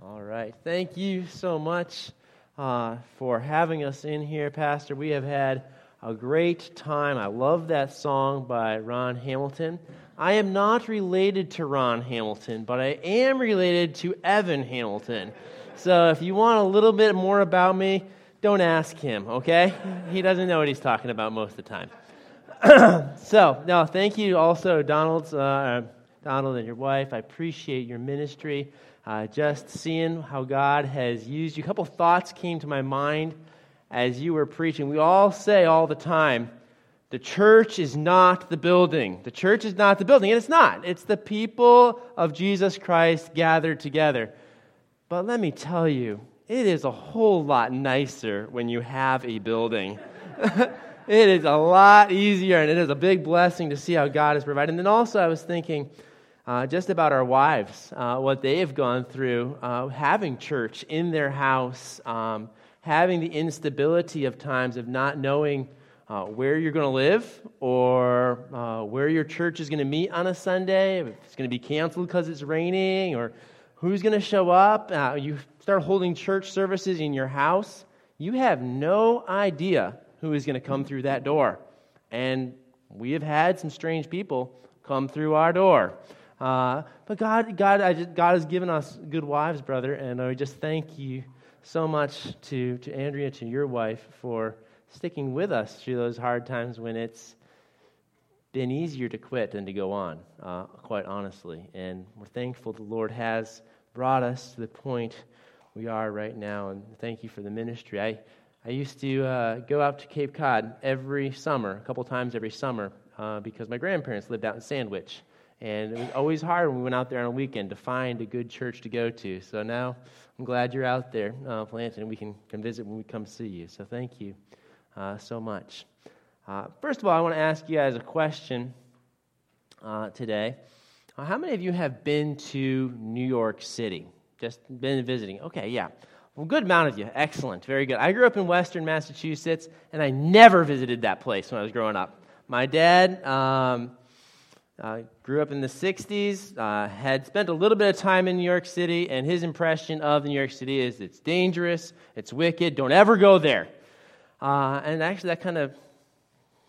All right. Thank you so much uh, for having us in here, Pastor. We have had a great time. I love that song by Ron Hamilton. I am not related to Ron Hamilton, but I am related to Evan Hamilton. So if you want a little bit more about me, don't ask him, okay? He doesn't know what he's talking about most of the time. so, no, thank you also, Donald, uh, Donald and your wife. I appreciate your ministry. Uh, just seeing how God has used you. A couple thoughts came to my mind as you were preaching. We all say all the time, the church is not the building. The church is not the building, and it's not. It's the people of Jesus Christ gathered together. But let me tell you, it is a whole lot nicer when you have a building. it is a lot easier, and it is a big blessing to see how God has provided. And then also, I was thinking uh, just about our wives, uh, what they have gone through, uh, having church in their house, um, having the instability of times of not knowing uh, where you're going to live or uh, where your church is going to meet on a Sunday, if it's going to be canceled because it's raining, or who's going to show up. Uh, you start holding church services in your house, you have no idea who is going to come through that door. And we have had some strange people come through our door. Uh, but God, God, just, God has given us good wives, brother, and I just thank you so much to, to Andrea, to your wife, for sticking with us through those hard times when it's been easier to quit than to go on, uh, quite honestly. And we're thankful the Lord has brought us to the point we are right now. And thank you for the ministry. I, I used to uh, go out to Cape Cod every summer, a couple times every summer, uh, because my grandparents lived out in Sandwich. And it was always hard when we went out there on a weekend to find a good church to go to. So now I'm glad you're out there uh, planting, and we can come visit when we come see you. So thank you uh, so much. Uh, first of all, I want to ask you guys a question uh, today. Uh, how many of you have been to New York City? Just been visiting? Okay, yeah. Well, good amount of you. Excellent. Very good. I grew up in Western Massachusetts, and I never visited that place when I was growing up. My dad um, uh, grew up in the 60s, uh, had spent a little bit of time in New York City, and his impression of New York City is it's dangerous, it's wicked, don't ever go there. Uh, and actually, that kind of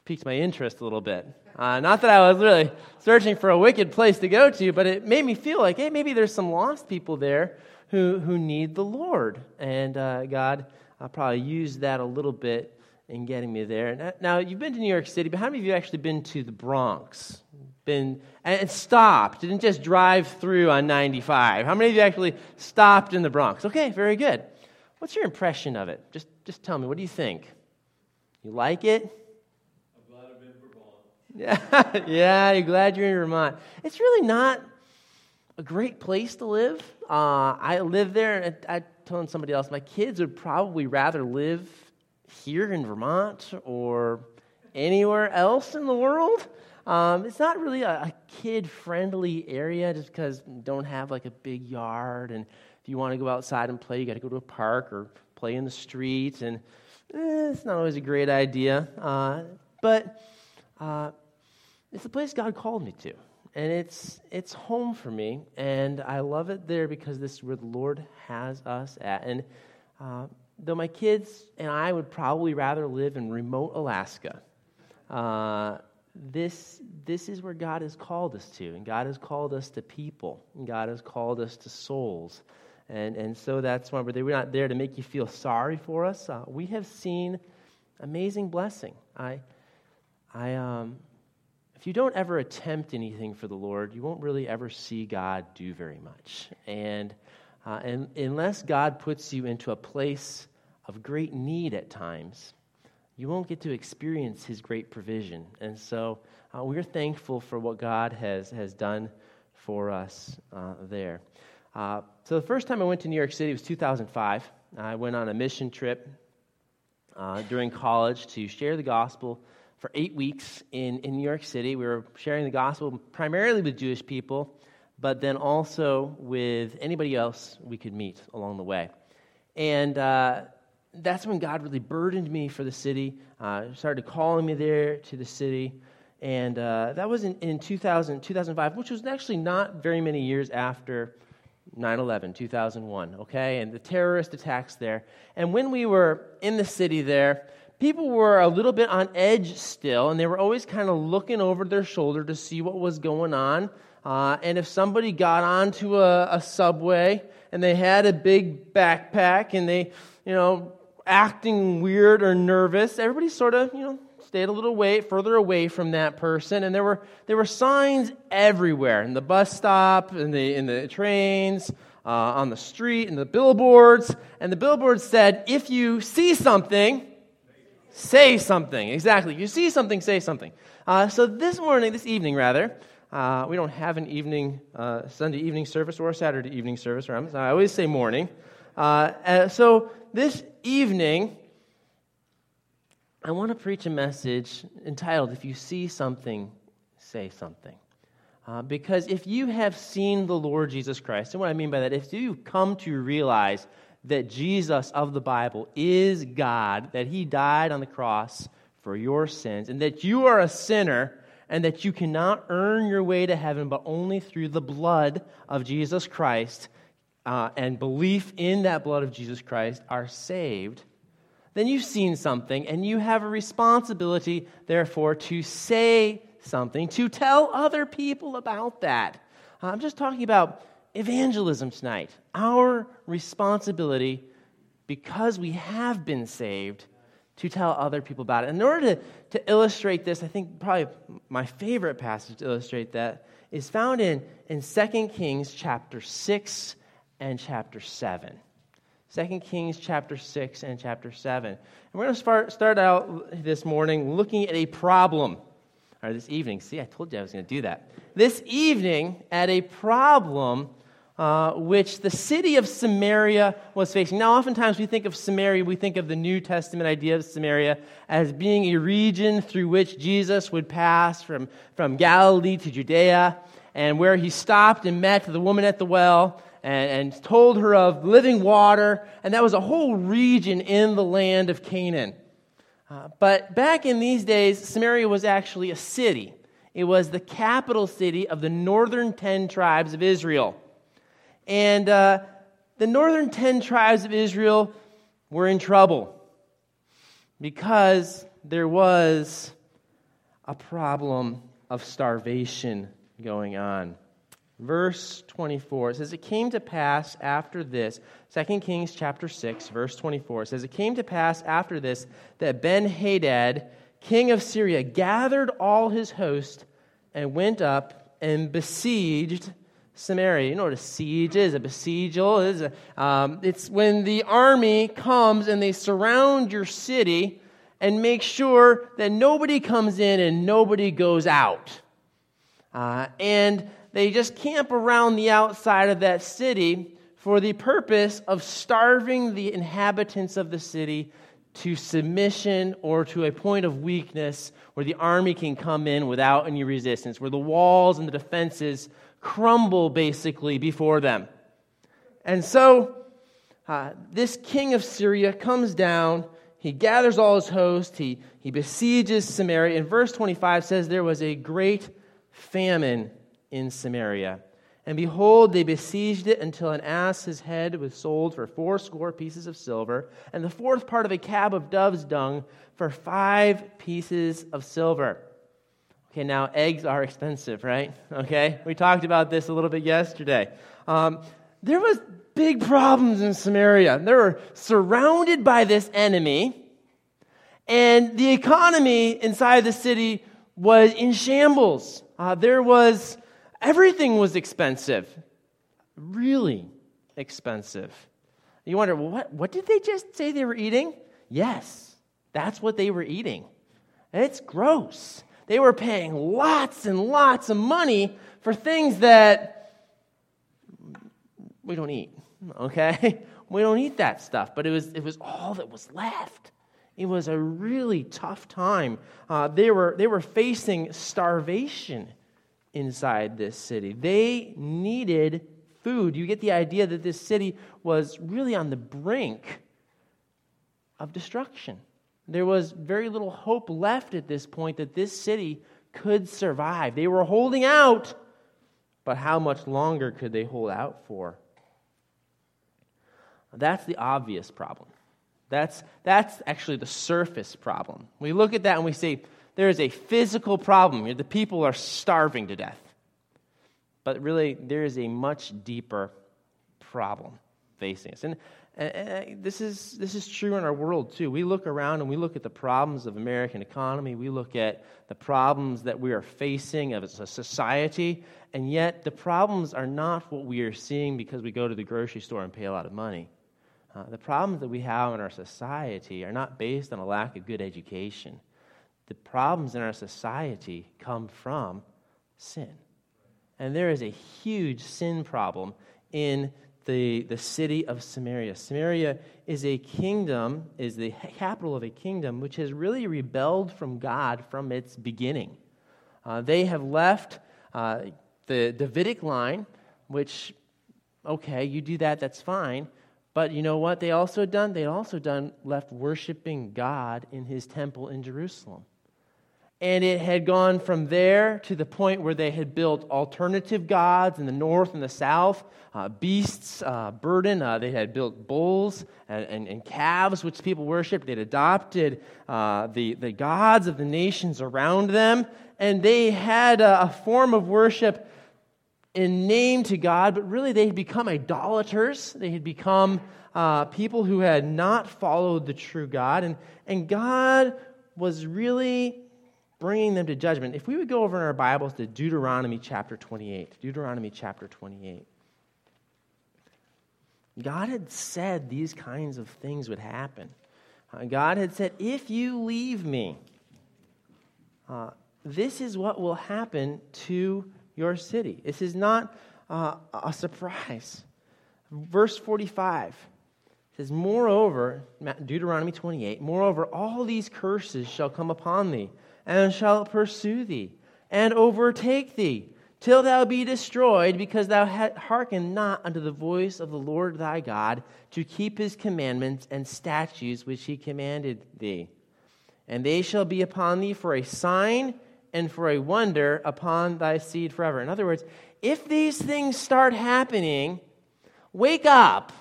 piqued my interest a little bit. Uh, not that I was really searching for a wicked place to go to, but it made me feel like, hey, maybe there's some lost people there who, who need the Lord. And uh, God uh, probably used that a little bit in getting me there. Now, you've been to New York City, but how many of you actually been to the Bronx? Been and stopped, didn't just drive through on 95. How many of you actually stopped in the Bronx? Okay, very good. What's your impression of it? Just, just tell me, what do you think? You like it? I'm glad been in Vermont. Yeah, yeah, you're glad you're in Vermont. It's really not a great place to live. Uh, I live there, and I told somebody else, my kids would probably rather live here in Vermont or anywhere else in the world. Um, it's not really a, a kid-friendly area just because don't have like a big yard, and if you want to go outside and play, you got to go to a park or play in the street, and eh, it's not always a great idea. Uh, but uh, it's the place God called me to. And it's, it's home for me, and I love it there because this is where the Lord has us at. And uh, though my kids and I would probably rather live in remote Alaska, uh, this, this is where God has called us to. And God has called us to people, and God has called us to souls. And, and so that's why we're, we're not there to make you feel sorry for us. Uh, we have seen amazing blessing. I, I, um, if you don't ever attempt anything for the Lord, you won't really ever see God do very much. And, uh, and unless God puts you into a place of great need at times, you won't get to experience His great provision. And so uh, we're thankful for what God has, has done for us uh, there. Uh, so the first time I went to New York City was 2005. I went on a mission trip uh, during college to share the gospel for eight weeks in, in New York City. We were sharing the gospel primarily with Jewish people, but then also with anybody else we could meet along the way. And uh, that's when God really burdened me for the city, uh, started calling me there to the city. And uh, that was in, in 2000, 2005, which was actually not very many years after 9 11, 2001, okay? And the terrorist attacks there. And when we were in the city there, people were a little bit on edge still, and they were always kind of looking over their shoulder to see what was going on. Uh, and if somebody got onto a, a subway and they had a big backpack and they, you know, acting weird or nervous, everybody sort of, you know, stayed a little way further away from that person. And there were, there were signs everywhere in the bus stop, in the, in the trains, uh, on the street, in the billboards. And the billboards said, if you see something, say something. Exactly. If you see something, say something. Uh, so this morning, this evening rather, uh, we don't have an evening, uh, Sunday evening service or a Saturday evening service. I always say morning. Uh, so this evening, I want to preach a message entitled, If You See Something, Say Something. Uh, because if you have seen the Lord Jesus Christ, and what I mean by that, if you come to realize that Jesus of the Bible is God, that he died on the cross for your sins, and that you are a sinner, and that you cannot earn your way to heaven but only through the blood of Jesus Christ, uh, and belief in that blood of Jesus Christ are saved, then you've seen something and you have a responsibility, therefore, to say something, to tell other people about that. I'm just talking about evangelism tonight. Our responsibility, because we have been saved, to tell other people about it. In order to, to illustrate this, I think probably my favorite passage to illustrate that is found in, in 2 Kings chapter 6 and chapter 7. 2 Kings chapter 6 and chapter 7. And we're going to start, start out this morning looking at a problem. Or this evening. See, I told you I was going to do that. This evening at a problem uh, which the city of Samaria was facing. Now, oftentimes we think of Samaria, we think of the New Testament idea of Samaria as being a region through which Jesus would pass from, from Galilee to Judea, and where he stopped and met the woman at the well and, and told her of living water, and that was a whole region in the land of Canaan. Uh, but back in these days, Samaria was actually a city. It was the capital city of the northern ten tribes of Israel. And uh, the northern ten tribes of Israel were in trouble because there was a problem of starvation going on verse 24 it says it came to pass after this 2 kings chapter 6 verse 24 says it came to pass after this that ben-hadad king of syria gathered all his host and went up and besieged samaria. You know what a siege is? A besiegel is a, um, it's when the army comes and they surround your city and make sure that nobody comes in and nobody goes out. Uh, and they just camp around the outside of that city for the purpose of starving the inhabitants of the city to submission or to a point of weakness where the army can come in without any resistance, where the walls and the defenses crumble basically before them. And so, uh, this king of Syria comes down. He gathers all his host. He, he besieges Samaria. And verse 25 says there was a great famine in Samaria. And behold, they besieged it until an ass's head was sold for fourscore pieces of silver, and the fourth part of a cab of dove's dung for five pieces of silver. Okay, now eggs are expensive, right? Okay, we talked about this a little bit yesterday. Um, there was big problems in Samaria. They were surrounded by this enemy, and the economy inside the city was in shambles. Uh, there was Everything was expensive. Really expensive. You wonder, well, what, what did they just say they were eating? Yes, that's what they were eating. It's gross. They were paying lots and lots of money for things that we don't eat, okay? We don't eat that stuff, but it was, it was all that was left. It was a really tough time. Uh, they, were, they were facing starvation inside this city. They needed food. You get the idea that this city was really on the brink of destruction. There was very little hope left at this point that this city could survive. They were holding out, but how much longer could they hold out for? That's the obvious problem. That's, that's actually the surface problem. We look at that and we say, there is a physical problem. The people are starving to death. But really, there is a much deeper problem facing us. And, and this, is, this is true in our world, too. We look around and we look at the problems of American economy. We look at the problems that we are facing as a society. And yet, the problems are not what we are seeing because we go to the grocery store and pay a lot of money. Uh, the problems that we have in our society are not based on a lack of good education. The problems in our society come from sin. And there is a huge sin problem in the, the city of Samaria. Samaria is a kingdom, is the capital of a kingdom which has really rebelled from God from its beginning. Uh, they have left uh, the Davidic line, which, okay, you do that, that's fine. But you know what they also done? They also done left worshiping God in his temple in Jerusalem. And it had gone from there to the point where they had built alternative gods in the north and the south, uh, beasts, uh, burden. Uh, they had built bulls and, and, and, calves, which people worshiped. They'd adopted uh, the, the gods of the nations around them. And they had a, a form of worship in name to God, but really they had become idolaters. They had become uh, people who had not followed the true God. And, and God was really bringing them to judgment. If we would go over in our Bibles to Deuteronomy chapter 28, Deuteronomy chapter 28. God had said these kinds of things would happen. Uh, God had said, If you leave me, uh, this is what will happen to your city. This is not uh, a surprise. Verse 45 says, Moreover, Deuteronomy 28, moreover, all these curses shall come upon thee, and shall pursue thee, and overtake thee, till thou be destroyed, because thou hearkened not unto the voice of the Lord thy God, to keep his commandments and statutes which he commanded thee. And they shall be upon thee for a sign and for a wonder upon thy seed forever. In other words, if these things start happening, wake up.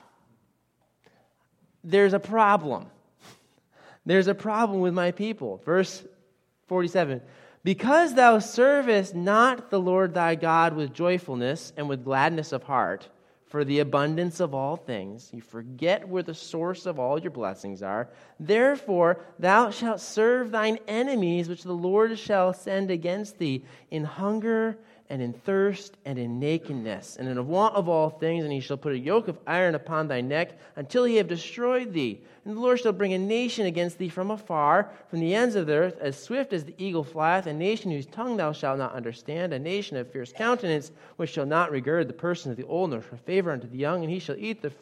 There's a problem. There's a problem with my people. Verse 47 Because thou servest not the Lord thy God with joyfulness and with gladness of heart, for the abundance of all things. You forget where the source of all your blessings are. Therefore, thou shalt serve thine enemies, which the Lord shall send against thee, in hunger and in thirst and in nakedness. And in a want of all things, and he shall put a yoke of iron upon thy neck until he have destroyed thee. And the Lord shall bring a nation against thee from afar, from the ends of the earth, as swift as the eagle flieth, a nation whose tongue thou shalt not understand, a nation of fierce countenance, which shall not regard the person of the old, nor favor unto the young, and he shall eat the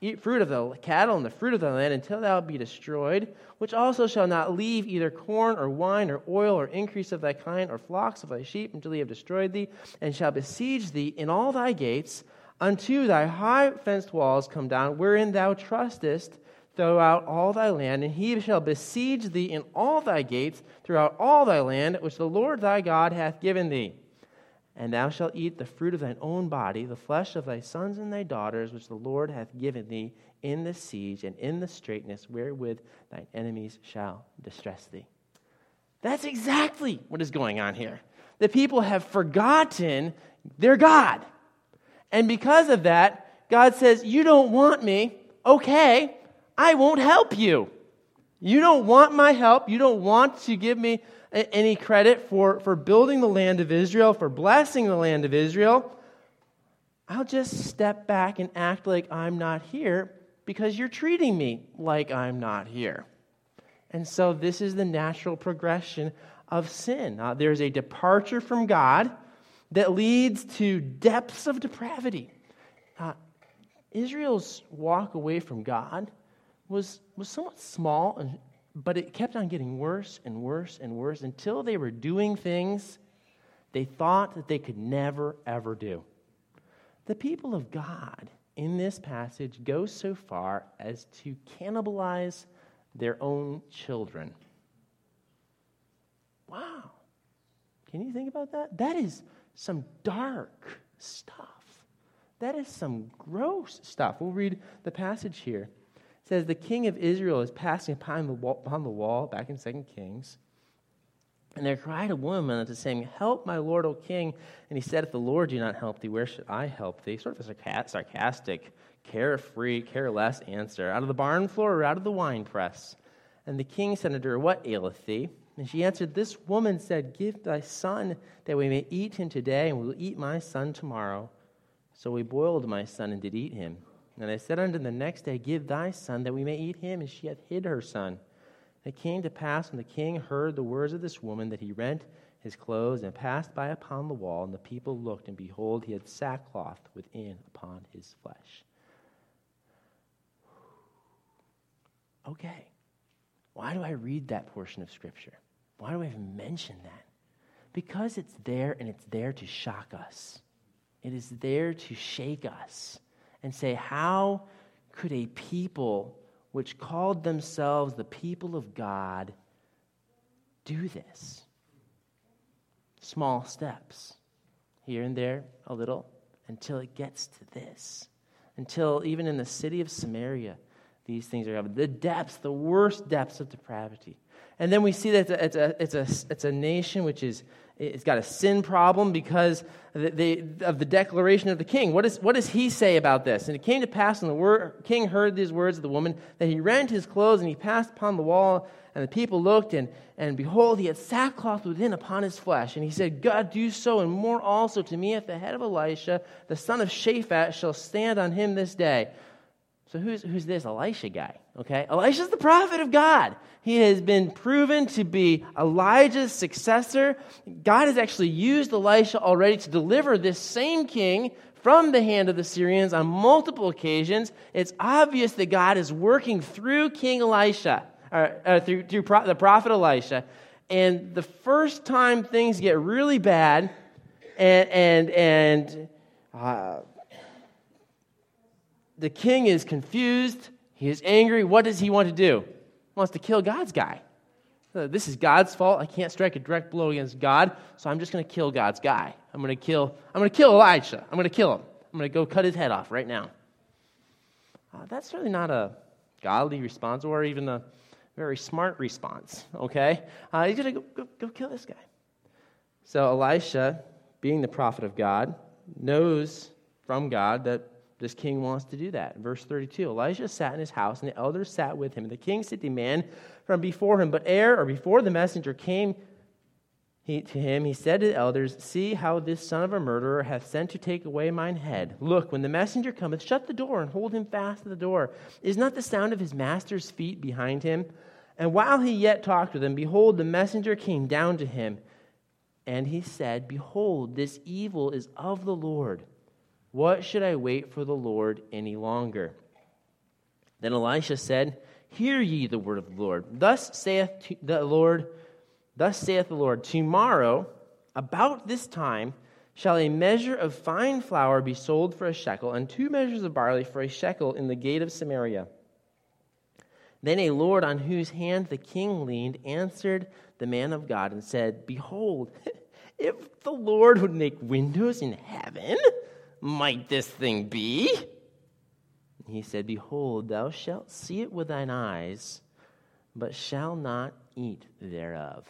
eat fruit of the cattle and the fruit of the land until thou be destroyed, which also shall not leave either corn or wine or oil or increase of thy kind or flocks of thy sheep until he have destroyed thee, and shall besiege thee in all thy gates unto thy high fenced walls come down, wherein thou trustest throughout all thy land, and he shall besiege thee in all thy gates throughout all thy land, which the Lord thy God hath given thee. And thou shalt eat the fruit of thine own body, the flesh of thy sons and thy daughters, which the Lord hath given thee in the siege and in the straitness wherewith thine enemies shall distress thee. That's exactly what is going on here. The people have forgotten their God. And because of that, God says, You don't want me. Okay, I won't help you. You don't want my help. You don't want to give me any credit for, for building the land of Israel, for blessing the land of Israel, I'll just step back and act like I'm not here because you're treating me like I'm not here. And so this is the natural progression of sin. Uh, there's a departure from God that leads to depths of depravity. Uh, Israel's walk away from God was, was somewhat small and but it kept on getting worse and worse and worse until they were doing things they thought that they could never, ever do. The people of God in this passage go so far as to cannibalize their own children. Wow. Can you think about that? That is some dark stuff. That is some gross stuff. We'll read the passage here. Says, The king of Israel is passing upon the wall, upon the wall back in 2 Kings. And there cried a woman unto saying, Help my lord, O king. And he said, If the Lord do not help thee, where should I help thee? Sort of a sarcastic, carefree, careless answer. Out of the barn floor or out of the wine press? And the king said unto her, What aileth thee? And she answered, This woman said, Give thy son, that we may eat him today, and we will eat my son tomorrow. So we boiled my son and did eat him. And I said unto the next day, Give thy son, that we may eat him. And she hath hid her son. And it came to pass, when the king heard the words of this woman, that he rent his clothes and passed by upon the wall. And the people looked, and behold, he had sackcloth within upon his flesh. Okay. Why do I read that portion of Scripture? Why do I even mention that? Because it's there and it's there to shock us. It is there to shake us and say, How could a people which called themselves the people of God do this? Small steps, here and there, a little, until it gets to this. Until even in the city of Samaria, these things are happening. The depths, the worst depths of depravity. And then we see that it's a, it's a, it's a, nation which is it's got a sin problem because of the declaration of the king. What, is, what does he say about this? And it came to pass when the word, king heard these words of the woman that he rent his clothes and he passed upon the wall, and the people looked, and, and behold, he had sackcloth within upon his flesh. And he said, God, do so and more also to me at the head of Elisha, the son of Shaphat, shall stand on him this day. So who's, who's this Elisha guy? Okay, Elisha's the prophet of God. He has been proven to be Elijah's successor. God has actually used Elisha already to deliver this same king from the hand of the Syrians on multiple occasions. It's obvious that God is working through King Elisha, or, uh, through, through pro- the prophet Elisha. And the first time things get really bad, and and and uh, the king is confused. He is angry. What does he want to do? He wants to kill God's guy. This is God's fault. I can't strike a direct blow against God, so I'm just going to kill God's guy. I'm going to kill. I'm going to kill Elijah. I'm going to kill him. I'm going to go cut his head off right now. Uh, that's really not a godly response, or even a very smart response. Okay, uh, he's going to go, go kill this guy. So Elisha, being the prophet of God, knows from God that this king wants to do that. Verse 32 Elijah sat in his house, and the elders sat with him. And the king said to man from before him, but ere or before the messenger came he, to him, he said to the elders, See how this son of a murderer hath sent to take away mine head. Look, when the messenger cometh, shut the door and hold him fast at the door. Is not the sound of his master's feet behind him? And while he yet talked with him, behold, the messenger came down to him. And he said, Behold, this evil is of the Lord. What should I wait for the Lord any longer? Then Elisha said, Hear ye the word of the Lord. Thus saith the Lord, thus saith the Lord, Tomorrow, about this time, shall a measure of fine flour be sold for a shekel, and two measures of barley for a shekel in the gate of Samaria. Then a Lord on whose hand the king leaned answered the man of God and said, Behold, if the Lord would make windows in heaven, might this thing be? He said, Behold, thou shalt see it with thine eyes, but shall not eat thereof.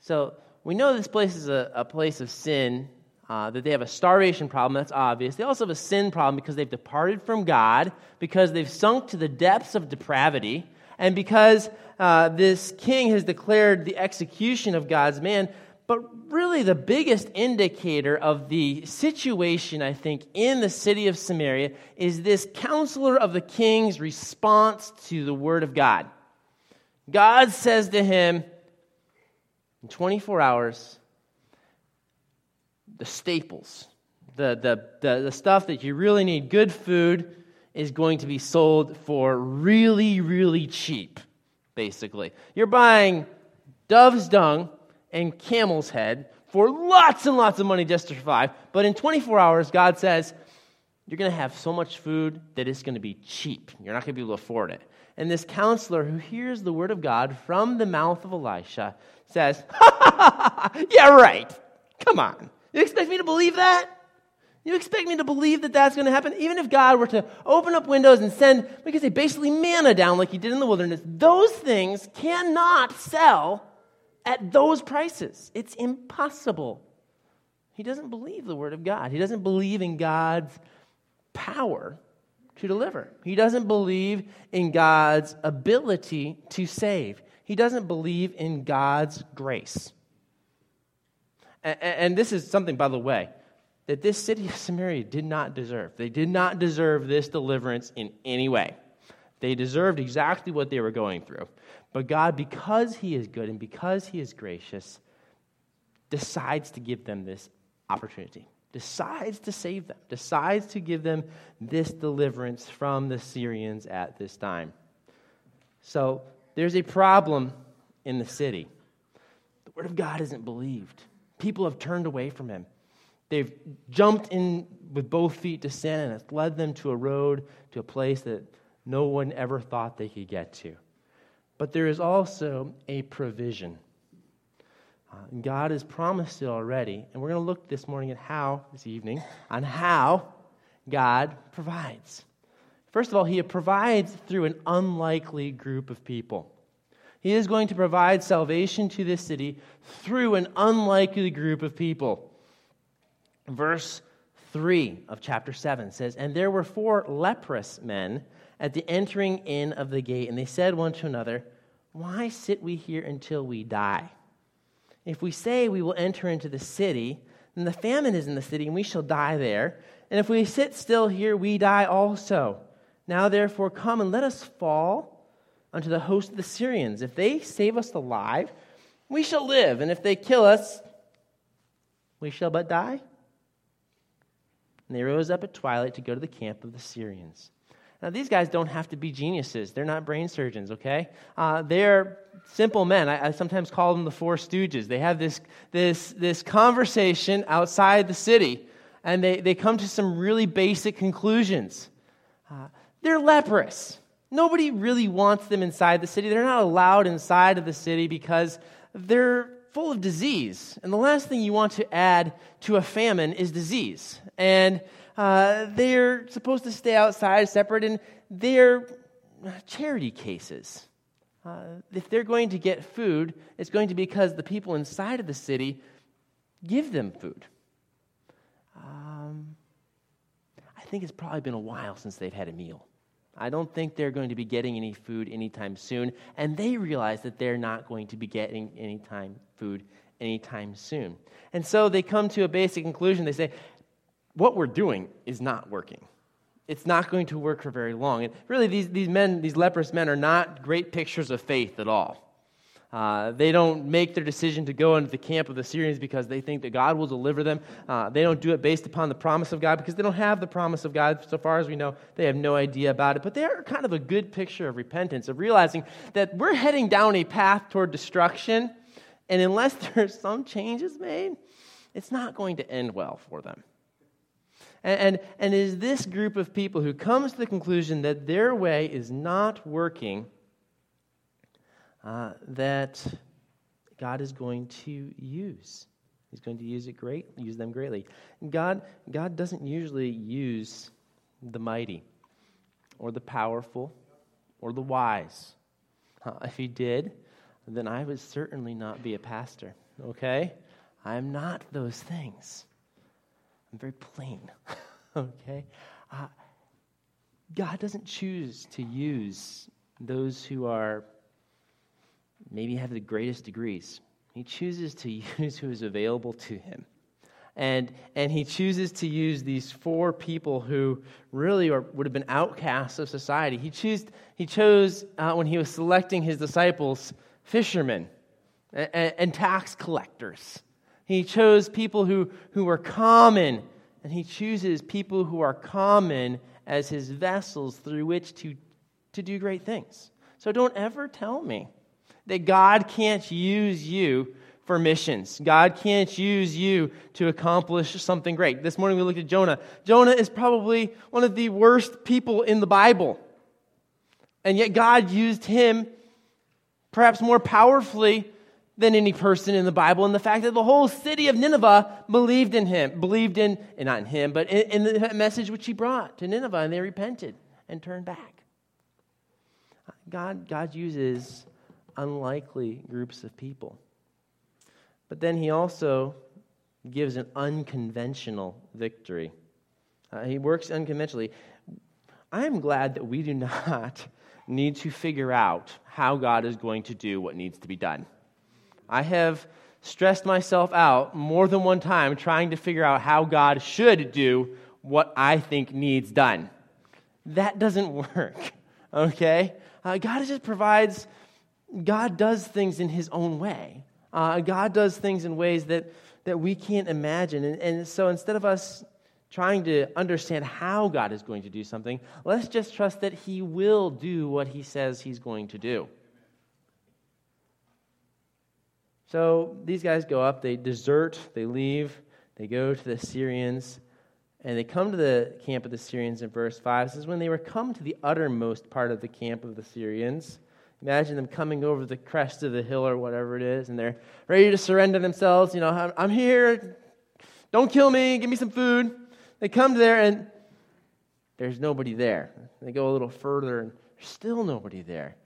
So we know this place is a, a place of sin, uh, that they have a starvation problem, that's obvious. They also have a sin problem because they've departed from God, because they've sunk to the depths of depravity, and because uh, this king has declared the execution of God's man. But really, the biggest indicator of the situation, I think, in the city of Samaria is this counselor of the king's response to the word of God. God says to him, in 24 hours, the staples, the, the, the, the stuff that you really need, good food, is going to be sold for really, really cheap, basically. You're buying dove's dung and camel's head for lots and lots of money just to survive. But in 24 hours, God says, you're going to have so much food that it's going to be cheap. You're not going to be able to afford it. And this counselor who hears the word of God from the mouth of Elisha says, Yeah, right. Come on. You expect me to believe that? You expect me to believe that that's going to happen? Even if God were to open up windows and send, we could say, basically manna down like he did in the wilderness, those things cannot sell at those prices. It's impossible. He doesn't believe the word of God, he doesn't believe in God's power to deliver. He doesn't believe in God's ability to save. He doesn't believe in God's grace. And, this is something, by the way, that this city of Samaria did not deserve. They did not deserve this deliverance in any way. They deserved exactly what they were going through. But God, because He is good and because He is gracious, decides to give them this opportunity, decides to save them, decides to give them this deliverance from the Syrians at this time. So there's a problem in the city. The Word of God isn't believed. People have turned away from him. They've jumped in with both feet to sin, and it's led them to a road, to a place that no one ever thought they could get to. But there is also a provision. Uh, God has promised it already, and we're going to look this morning at how, this evening, on how God provides. First of all, He provides through an unlikely group of people. He is going to provide salvation to this city through an unlikely group of people. Verse 3 of chapter 7 says, And there were four leprous men at the entering in of the gate, and they said one to another, Why sit we here until we die? If we say we will enter into the city, then the famine is in the city, and we shall die there. And if we sit still here, we die also. Now, therefore, come and let us fall unto the host of the Syrians. If they save us alive, we shall live, and if they kill us, we shall but die. And they rose up at twilight to go to the camp of the Syrians. Now, these guys don't have to be geniuses. They're not brain surgeons, okay? Uh, they're simple men. I, I, sometimes call them the Four Stooges. They have this, this, this conversation outside the city, and they, they come to some really basic conclusions. Uh, they're leprous. Nobody really wants them inside the city. They're not allowed inside of the city because they're full of disease. And the last thing you want to add to a famine is disease. And uh, they're supposed to stay outside, separate, and they're charity cases. Uh, if they're going to get food, it's going to be because the people inside of the city give them food. Um, I think it's probably been a while since they've had a meal. I don't think they're going to be getting any food anytime soon. And they realize that they're not going to be getting any time food anytime soon. And so they come to a basic conclusion. They say, what we're doing is not working. It's not going to work for very long. And really, these, these men, these leprous men, are not great pictures of faith at all. Uh, they don't make their decision to go into the camp of the Syrians because they think that God will deliver them. Uh, they don't do it based upon the promise of God because they don't have the promise of God. So far as we know, they have no idea about it. But they are kind of a good picture of repentance, of realizing that we're heading down a path toward destruction. And unless there's some changes made, it's not going to end well for them. And, and, and is this group of people who comes to the conclusion that their way is not working uh, that God is going to use. He's going to use it great, use them greatly. God, God doesn't usually use the mighty or the powerful or the wise. Uh, if he did, then I would certainly not be a pastor, okay? I'm not those things. I'm very plain, okay? Uh, God doesn't choose to use those who are maybe have the greatest degrees. He chooses to use who is available to him. And, and he chooses to use these four people who really are, would have been outcasts of society. He, choose, he chose, uh, when he was selecting his disciples, fishermen and, and tax collectors. He chose people who, who were common, and he chooses people who are common as his vessels through which to, to do great things. So don't ever tell me that God can't use you for missions. God can't use you to accomplish something great. This morning we looked at Jonah. Jonah is probably one of the worst people in the Bible. And yet God used him perhaps more powerfully than any person in the Bible and the fact that the whole city of Nineveh believed in him, believed in, and not in him, but in, in the message which he brought to Nineveh, and they repented and turned back. God, God uses unlikely groups of people. But then he also gives an unconventional victory. Uh, he works unconventionally. I'm glad that we do not need to figure out how God is going to do what needs to be done. I have stressed myself out more than one time trying to figure out how God should do what I think needs done. That doesn't work, okay? Uh, God just provides, God does things in His own way. Uh, God does things in ways that, that we can't imagine. And, and so instead of us trying to understand how God is going to do something, let's just trust that He will do what He says He's going to do. So these guys go up, they desert, they leave, they go to the Syrians, and they come to the camp of the Syrians in verse 5. It says, When they were come to the uttermost part of the camp of the Syrians, imagine them coming over the crest of the hill or whatever it is, and they're ready to surrender themselves. You know, I'm, I'm here. Don't kill me. Give me some food. They come there, and there's nobody there. They go a little further, and there's still nobody there.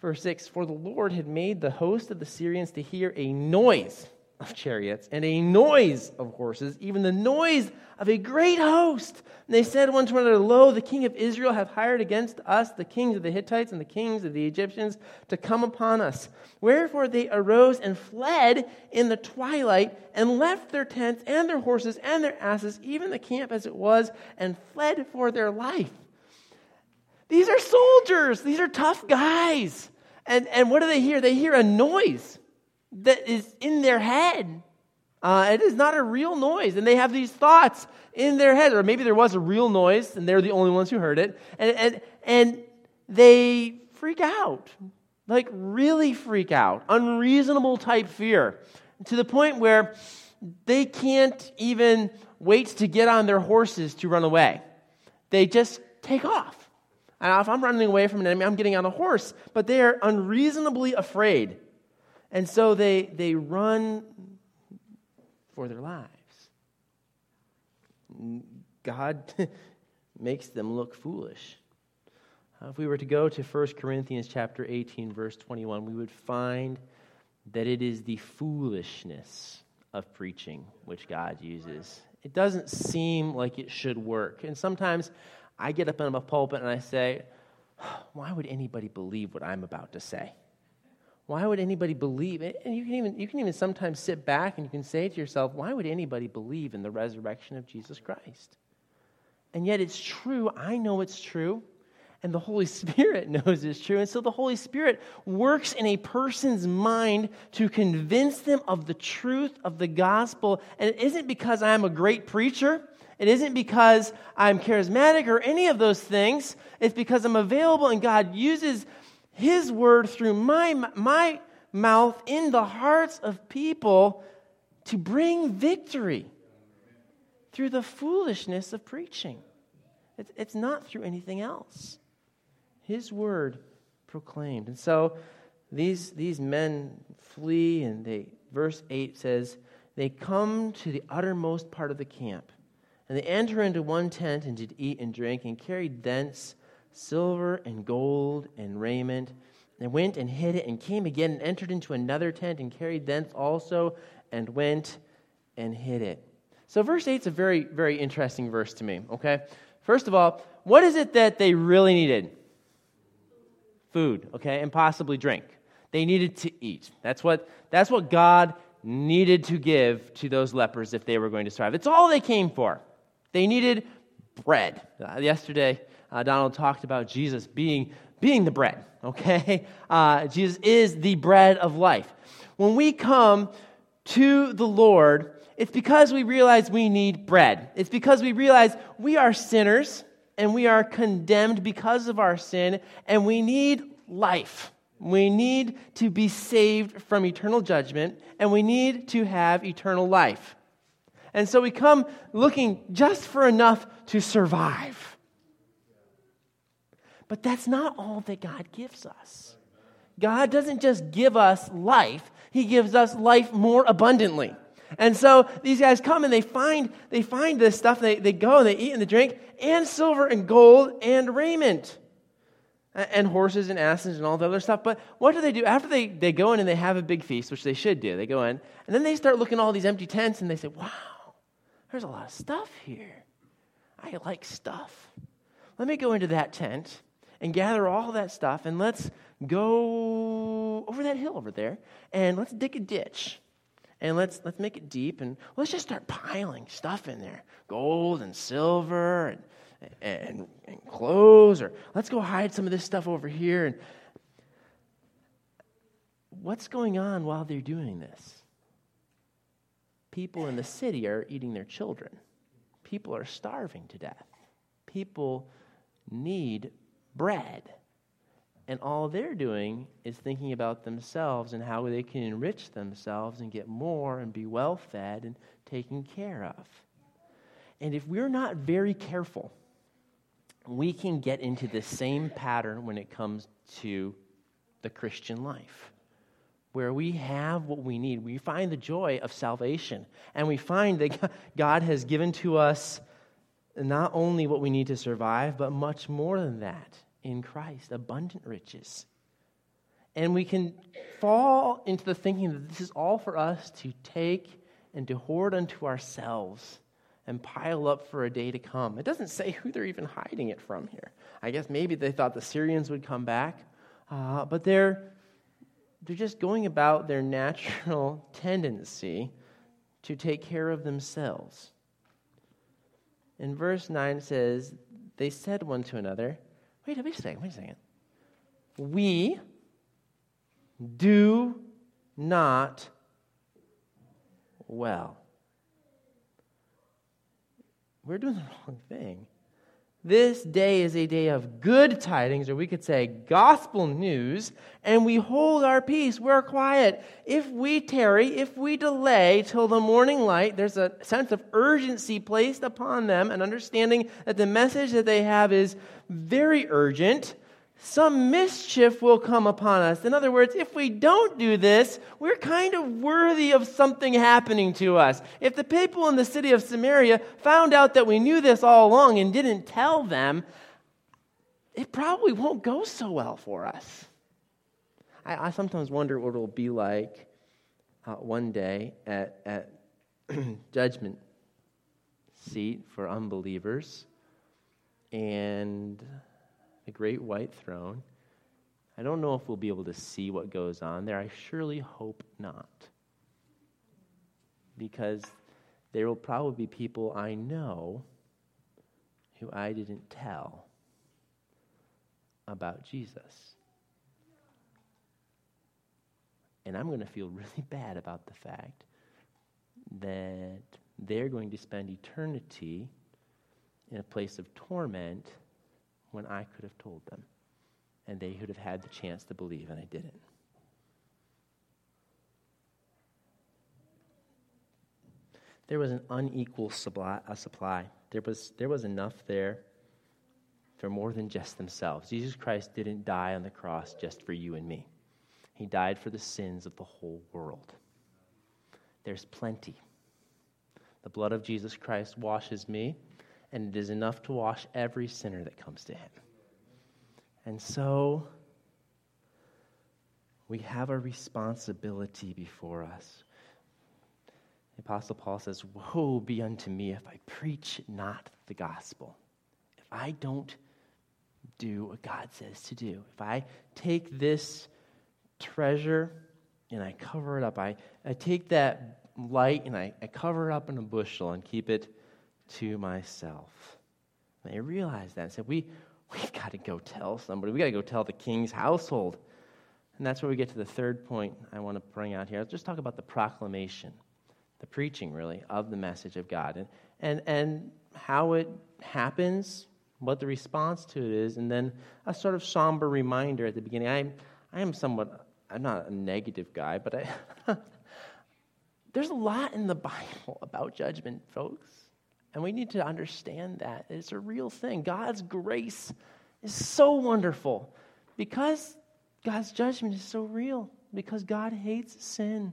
Verse 6 For the Lord had made the host of the Syrians to hear a noise of chariots and a noise of horses, even the noise of a great host. And they said one to another, Lo, the king of Israel hath hired against us the kings of the Hittites and the kings of the Egyptians to come upon us. Wherefore they arose and fled in the twilight and left their tents and their horses and their asses, even the camp as it was, and fled for their life. These are soldiers. These are tough guys. And, and what do they hear? They hear a noise that is in their head. Uh, it is not a real noise. And they have these thoughts in their head. Or maybe there was a real noise and they're the only ones who heard it. And, and, and they freak out. Like, really freak out. Unreasonable type fear. To the point where they can't even wait to get on their horses to run away. They just take off. And if I'm running away from an enemy, I'm getting on a horse, but they are unreasonably afraid. And so they, they run for their lives. God makes them look foolish. If we were to go to 1 Corinthians chapter 18 verse 21, we would find that it is the foolishness of preaching which God uses. It doesn't seem like it should work. And sometimes I get up in a pulpit and I say, why would anybody believe what I'm about to say? Why would anybody believe it? And you can even you can even sometimes sit back and you can say to yourself, why would anybody believe in the resurrection of Jesus Christ? And yet it's true. I know it's true. And the Holy Spirit knows it's true. And so the Holy Spirit works in a person's mind to convince them of the truth of the gospel. And it isn't because I'm a great preacher. It isn't because I'm charismatic or any of those things. It's because I'm available and God uses His word through my, my mouth in the hearts of people to bring victory through the foolishness of preaching. It's, it's not through anything else. His word proclaimed. And so these, these men flee, and they, verse 8 says, they come to the uttermost part of the camp. And they entered into one tent and did eat and drink, and carried thence silver and gold and raiment. And went and hid it, and came again and entered into another tent, and carried thence also, and went and hid it. So, verse 8 is a very, very interesting verse to me, okay? First of all, what is it that they really needed? Food, okay, and possibly drink. They needed to eat. That's what, that's what God needed to give to those lepers if they were going to survive. It's all they came for. They needed bread. Uh, yesterday, uh, Donald talked about Jesus being, being the bread, okay? Uh, Jesus is the bread of life. When we come to the Lord, it's because we realize we need bread. It's because we realize we are sinners and we are condemned because of our sin, and we need life. We need to be saved from eternal judgment, and we need to have eternal life. And so we come looking just for enough to survive. But that's not all that God gives us. God doesn't just give us life, He gives us life more abundantly. And so these guys come and they find, they find this stuff. They, they go and they eat and they drink, and silver and gold and raiment, and horses and asses and all the other stuff. But what do they do? After they, they go in and they have a big feast, which they should do, they go in, and then they start looking at all these empty tents and they say, wow, there's a lot of stuff here. I like stuff. Let me go into that tent and gather all that stuff and let's go over that hill over there and let's dig a ditch and let's let's make it deep and let's just start piling stuff in there gold and silver and, and, and clothes or let's go hide some of this stuff over here and what's going on while they're doing this people in the city are eating their children. People are starving to death. People need bread. And all they're doing is thinking about themselves and how they can enrich themselves and get more and be well fed and taken care of. And if we're not very careful, we can get into the same pattern when it comes to the Christian life, where we have what we need. We find the joy of salvation, and we find that God has given to us not only what we need to survive, but much more than that in Christ, abundant riches. And we can fall into the thinking that this is all for us to take and to hoard unto ourselves and pile up for a day to come. It doesn't say who they're even hiding it from here. I guess maybe they thought the Syrians would come back, uh, but they're, they're just going about their natural tendency to take care of themselves. In verse 9 says, They said one to another, Wait, wait a second, wait a second. We do not well. We're doing the wrong thing. This day is a day of good tidings, or we could say gospel news, and we hold our peace. We're quiet. If we tarry, if we delay till the morning light, there's a sense of urgency placed upon them, and understanding that the message that they have is very urgent some mischief will come upon us. In other words, if we don't do this, we're kind of worthy of something happening to us. If the people in the city of Samaria found out that we knew this all along and didn't tell them, it probably won't go so well for us. I, I sometimes wonder what it'll be like uh, one day at, at judgment seat for unbelievers. And the great white throne. I don't know if we'll be able to see what goes on there. I surely hope not. Because there will probably be people I know who I didn't tell about Jesus. And I'm going to feel really bad about the fact that they're going to spend eternity in a place of torment when I could have told them. And they would have had the chance to believe, and I didn't. There was an unequal supply, supply. There was, there was enough there for more than just themselves. Jesus Christ didn't die on the cross just for you and me, He died for the sins of the whole world. There's plenty. The blood of Jesus Christ washes me and it is enough to wash every sinner that comes to him. And so, we have a responsibility before us. The Apostle Paul says, Woe be unto me if I preach not the gospel. If I don't do what God says to do. If I take this treasure and I cover it up, I, I take that light and I, I cover it up in a bushel and keep it to myself. And I realized that and said, we, we've got to go tell somebody. We've got to go tell the king's household. And that's where we get to the third point I want to bring out here. Let's just talk about the proclamation, the preaching, really, of the message of God and, and, and how it happens, what the response to it is, and then a sort of somber reminder at the beginning. I, I am somewhat, I'm not a negative guy, but I, there's a lot in the Bible about judgment, folks. And we need to understand that. It's a real thing. God's grace is so wonderful because God's judgment is so real because God hates sin.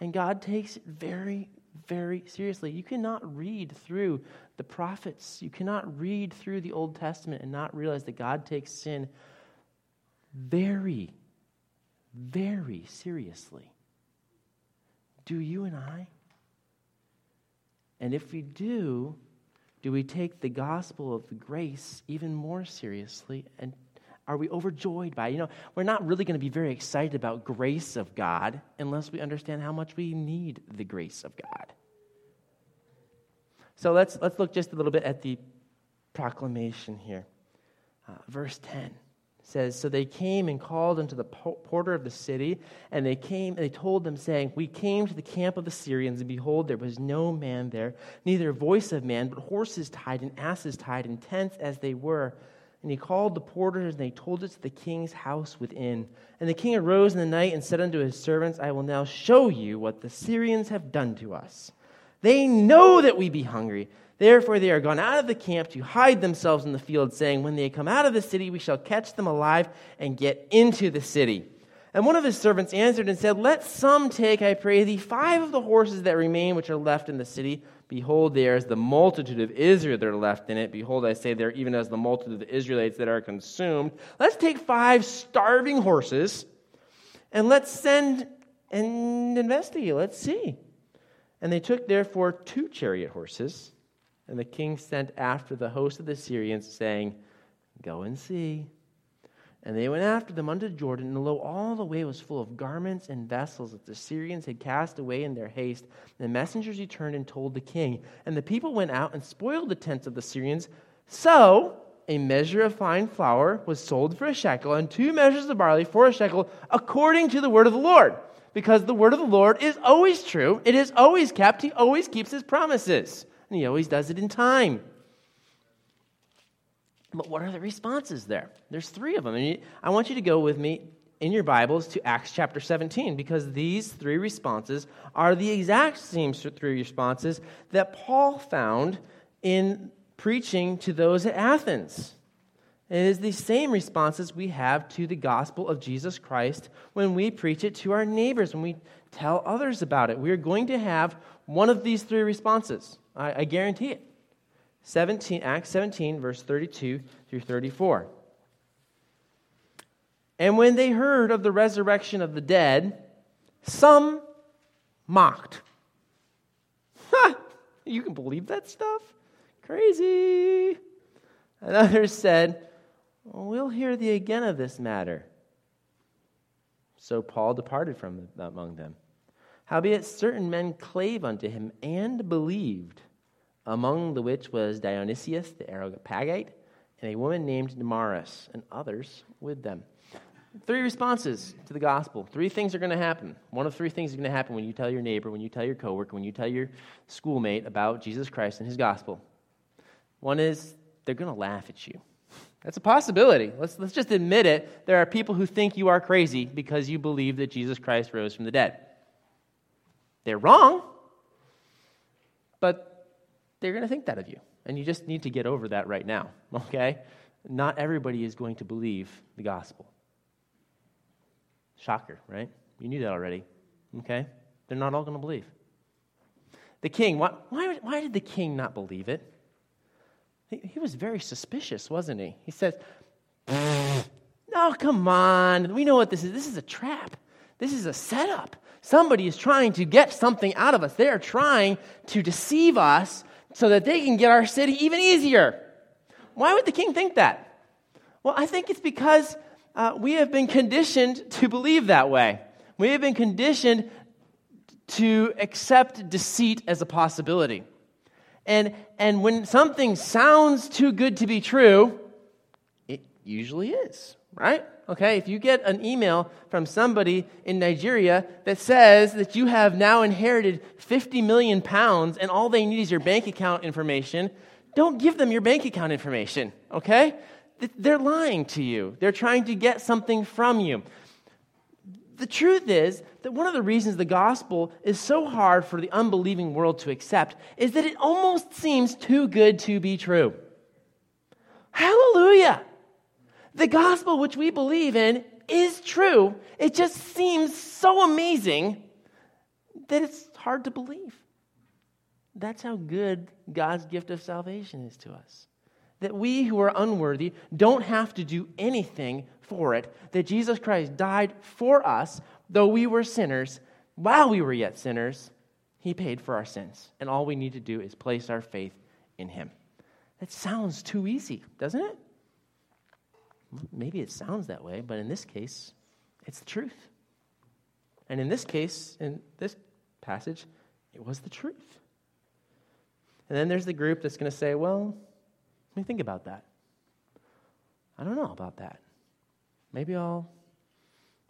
And God takes it very, very seriously. You cannot read through the prophets, you cannot read through the Old Testament and not realize that God takes sin very, very seriously. Do you and I? And if we do, do we take the gospel of grace even more seriously? And are we overjoyed by it? You know, we're not really going to be very excited about grace of God unless we understand how much we need the grace of God. So let's, let's look just a little bit at the proclamation here. Uh, verse 10 says, So they came and called unto the porter of the city, and they came and they told them, saying, We came to the camp of the Syrians, and behold, there was no man there, neither voice of man, but horses tied and asses tied, and tents as they were. And he called the porters, and they told it to the king's house within. And the king arose in the night and said unto his servants, I will now show you what the Syrians have done to us. They know that we be hungry. Therefore, they are gone out of the camp to hide themselves in the field, saying, When they come out of the city, we shall catch them alive and get into the city. And one of his servants answered and said, Let some take, I pray thee, five of the horses that remain which are left in the city. Behold, there is the multitude of Israel that are left in it. Behold, I say there, even as the multitude of the Israelites that are consumed. Let's take five starving horses and let's send and investigate. Let's see. And they took therefore two chariot horses and the king sent after the host of the Syrians, saying, Go and see. And they went after them unto Jordan, and lo, all the way was full of garments and vessels that the Syrians had cast away in their haste. And the messengers returned and told the king. And the people went out and spoiled the tents of the Syrians. So a measure of fine flour was sold for a shekel, and two measures of barley for a shekel, according to the word of the Lord. Because the word of the Lord is always true, it is always kept, he always keeps his promises and he always does it in time. But what are the responses there? There's three of them. And I want you to go with me in your Bibles to Acts chapter 17 because these three responses are the exact same three responses that Paul found in preaching to those at Athens. It is the same responses we have to the gospel of Jesus Christ when we preach it to our neighbors, when we tell others about it. We are going to have one of these three responses. I, I guarantee it. 17, Acts 17, verse 32 through 34. And when they heard of the resurrection of the dead, some mocked. Ha! You can believe that stuff? Crazy. And others said, We'll hear thee again of this matter. So Paul departed from among them. Howbeit certain men clave unto him and believed, among the which was Dionysius the Areopagite, and a woman named Damaris, and others with them. Three responses to the gospel. Three things are going to happen. One of three things is going to happen when you tell your neighbor, when you tell your coworker, when you tell your schoolmate about Jesus Christ and his gospel. One is they're going to laugh at you. That's a possibility. Let's, let's just admit it. There are people who think you are crazy because you believe that Jesus Christ rose from the dead. They're wrong, but they're going to think that of you. And you just need to get over that right now, okay? Not everybody is going to believe the gospel. Shocker, right? You knew that already, okay? They're not all going to believe. The king, why, why, why did the king not believe it? He, he was very suspicious, wasn't he? He says, No, oh, come on. We know what this is. This is a trap. This is a setup. Somebody is trying to get something out of us. They are trying to deceive us so that they can get our city even easier. Why would the king think that? Well, I think it's because uh, we have been conditioned to believe that way. We have been conditioned to accept deceit as a possibility. And, and when something sounds too good to be true, it usually is, right? Okay, if you get an email from somebody in Nigeria that says that you have now inherited 50 million pounds and all they need is your bank account information, don't give them your bank account information, okay? They're lying to you. They're trying to get something from you. The truth is that one of the reasons the gospel is so hard for the unbelieving world to accept is that it almost seems too good to be true. Hallelujah! The gospel which we believe in is true. It just seems so amazing that it's hard to believe. That's how good God's gift of salvation is to us. That we who are unworthy don't have to do anything for it. That Jesus Christ died for us, though we were sinners, while we were yet sinners, he paid for our sins. And all we need to do is place our faith in him. That sounds too easy, doesn't it? Maybe it sounds that way, but in this case, it's the truth. And in this case, in this passage, it was the truth. And then there's the group that's going to say, well, let me think about that. I don't know about that. Maybe I'll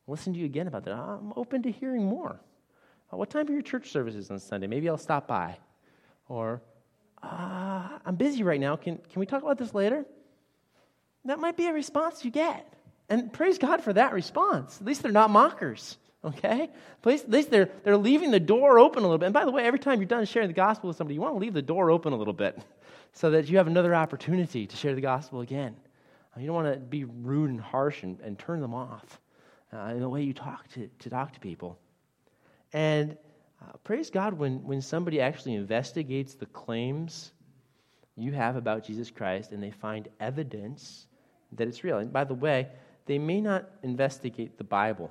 listen to you again about that. I'm open to hearing more. Uh, what time are your church services on Sunday? Maybe I'll stop by. Or, uh, I'm busy right now. Can, can we talk about this later? That might be a response you get. And praise God for that response. At least they're not mockers, okay? At least, they're, they're leaving the door open a little bit. And by the way, every time you're done sharing the gospel with somebody, you want to leave the door open a little bit so that you have another opportunity to share the gospel again. You don't want to be rude and harsh and, and turn them off uh, in the way you talk to, to talk to people. And uh, praise God when, when somebody actually investigates the claims you have about Jesus Christ and they find evidence that it's real. And by the way, they may not investigate the Bible,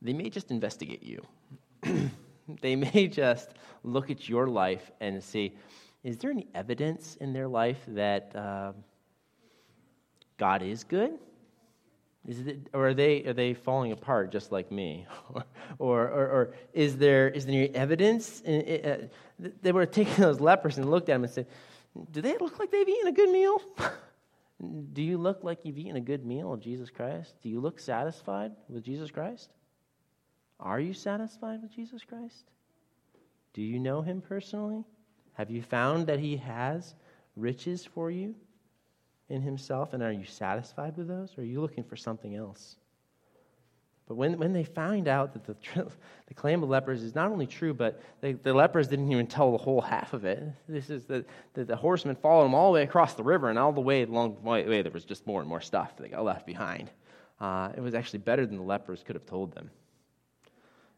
they may just investigate you. they may just look at your life and see is there any evidence in their life that uh, God is good? Is it, or are they, are they falling apart just like me? or, or, or, is, there, is there any evidence? In, uh, they were taking those lepers and looked at them and said, Do they look like they've eaten a good meal? Do you look like you've eaten a good meal of Jesus Christ? Do you look satisfied with Jesus Christ? Are you satisfied with Jesus Christ? Do you know him personally? Have you found that he has riches for you? in himself? And are you satisfied with those? Or are you looking for something else? But when, when they find out that the, the claim of lepers is not only true, but they, the lepers didn't even tell the whole half of it. This is the, the, the horsemen followed them all the way across the river, and all the way along the way, there was just more and more stuff that got left behind. Uh, it was actually better than the lepers could have told them.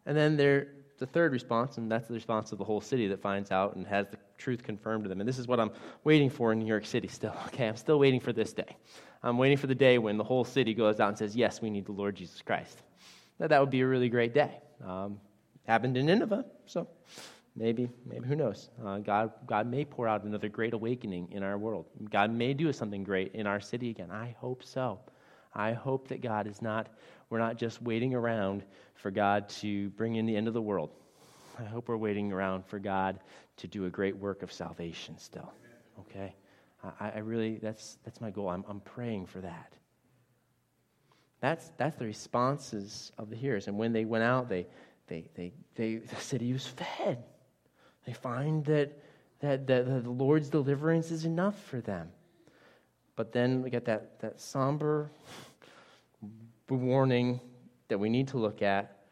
And then there, the third response, and that's the response of the whole city that finds out and has the truth confirmed to them. And this is what I'm waiting for in New York City still. Okay, I'm still waiting for this day. I'm waiting for the day when the whole city goes out and says, Yes, we need the Lord Jesus Christ. Now, that would be a really great day. Um, happened in Nineveh, so maybe, maybe who knows? Uh, God, God may pour out another great awakening in our world. God may do something great in our city again. I hope so. I hope that God is not, we're not just waiting around for God to bring in the end of the world. I hope we're waiting around for God to do a great work of salvation still. Okay? I, I really, that's, that's my goal. I'm, I'm praying for that. That's, that's the responses of the hearers. And when they went out, they, they, they, they, the city was fed. They find that, that, that the Lord's deliverance is enough for them. But then we get that, that somber warning that we need to look at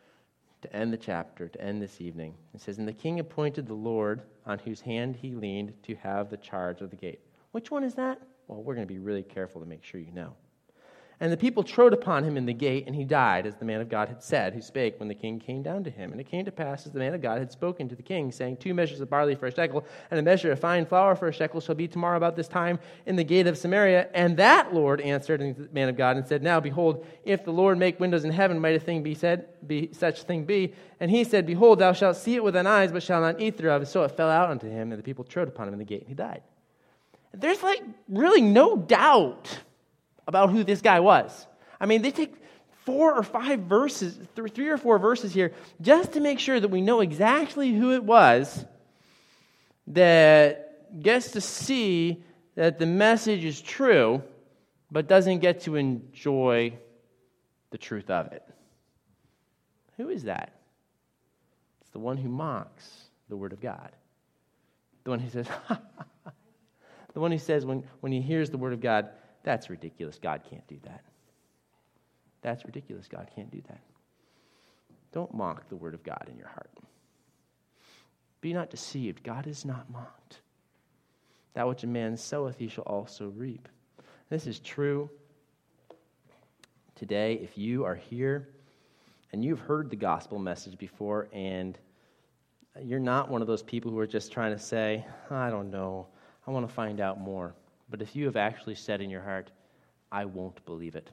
to end the chapter, to end this evening. It says, And the king appointed the Lord on whose hand he leaned to have the charge of the gate. Which one is that? Well, we're going to be really careful to make sure you know. And the people trode upon him in the gate, and he died, as the man of God had said, who spake when the king came down to him. And it came to pass, as the man of God had spoken to the king, saying, Two measures of barley for a shekel, and a measure of fine flour for a shekel shall be tomorrow about this time in the gate of Samaria. And that Lord answered the man of God and said, Now behold, if the Lord make windows in heaven, might a thing be said, be such thing be? And he said, Behold, thou shalt see it with thine eyes, but shalt not eat thereof. And so it fell out unto him, and the people trode upon him in the gate, and he died. There's like really no doubt about who this guy was. I mean, they take four or five verses, three or four verses here, just to make sure that we know exactly who it was that gets to see that the message is true, but doesn't get to enjoy the truth of it. Who is that? It's the one who mocks the Word of God. The one who says, the one who says when, when he hears the Word of God, that's ridiculous. God can't do that. That's ridiculous. God can't do that. Don't mock the word of God in your heart. Be not deceived. God is not mocked. That which a man soweth, he shall also reap. This is true today, if you are here and you've heard the gospel message before and you're not one of those people who are just trying to say, I don't know, I want to find out more. But if you have actually said in your heart, I won't believe it.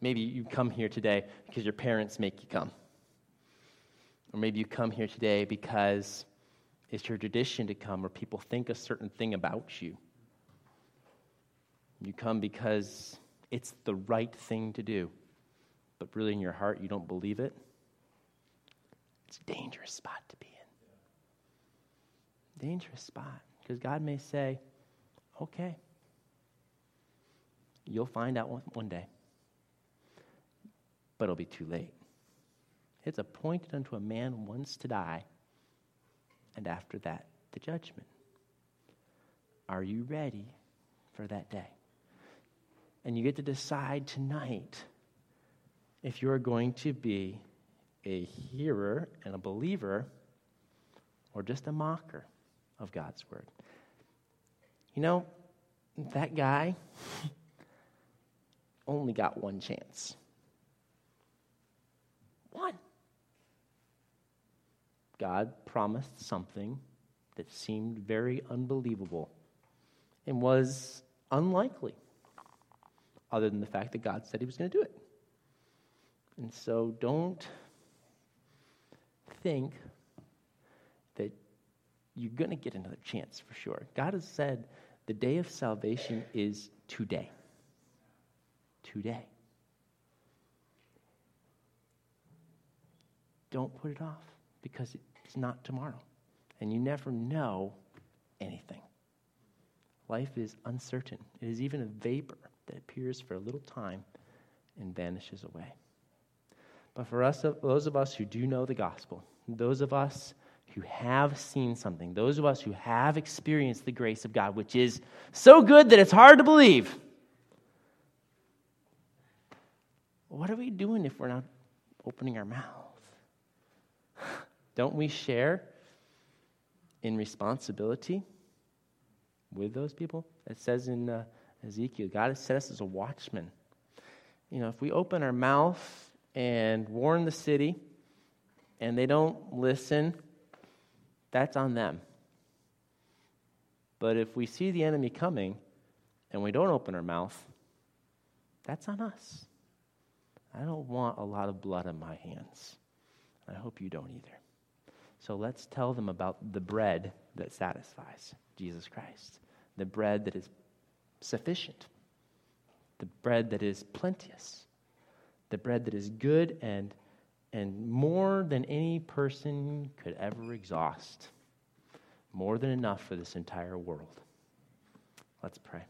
Maybe you come here today because your parents make you come. Or maybe you come here today because it's your tradition to come or people think a certain thing about you. You come because it's the right thing to do, but really in your heart you don't believe it. It's a dangerous spot to be in. Dangerous spot. Because God may say, okay, you'll find out one day, but it'll be too late. It's appointed unto a man once to die, and after that, the judgment. Are you ready for that day? And you get to decide tonight if you're going to be a hearer and a believer or just a mocker of God's word. You know, that guy only got one chance. One. God promised something that seemed very unbelievable and was unlikely, other than the fact that God said he was going to do it. And so don't think that you're going to get another chance for sure. God has said the day of salvation is today. Today. Don't put it off because it's not tomorrow. And you never know anything. Life is uncertain. It is even a vapor that appears for a little time and vanishes away. But for us, those of us who do know the gospel, those of us who have seen something, those of us who have experienced the grace of God, which is so good that it's hard to believe, what are we doing if we're not opening our mouth? Don't we share in responsibility with those people? It says in uh, Ezekiel, God has set us as a watchman. You know, if we open our mouth and warn the city, and they don't listen, that's on them. But if we see the enemy coming and we don't open our mouth, that's on us. I don't want a lot of blood on my hands. I hope you don't either. So let's tell them about the bread that satisfies Jesus Christ, the bread that is sufficient, the bread that is plenteous, the bread that is good and and more than any person could ever exhaust. More than enough for this entire world. Let's pray.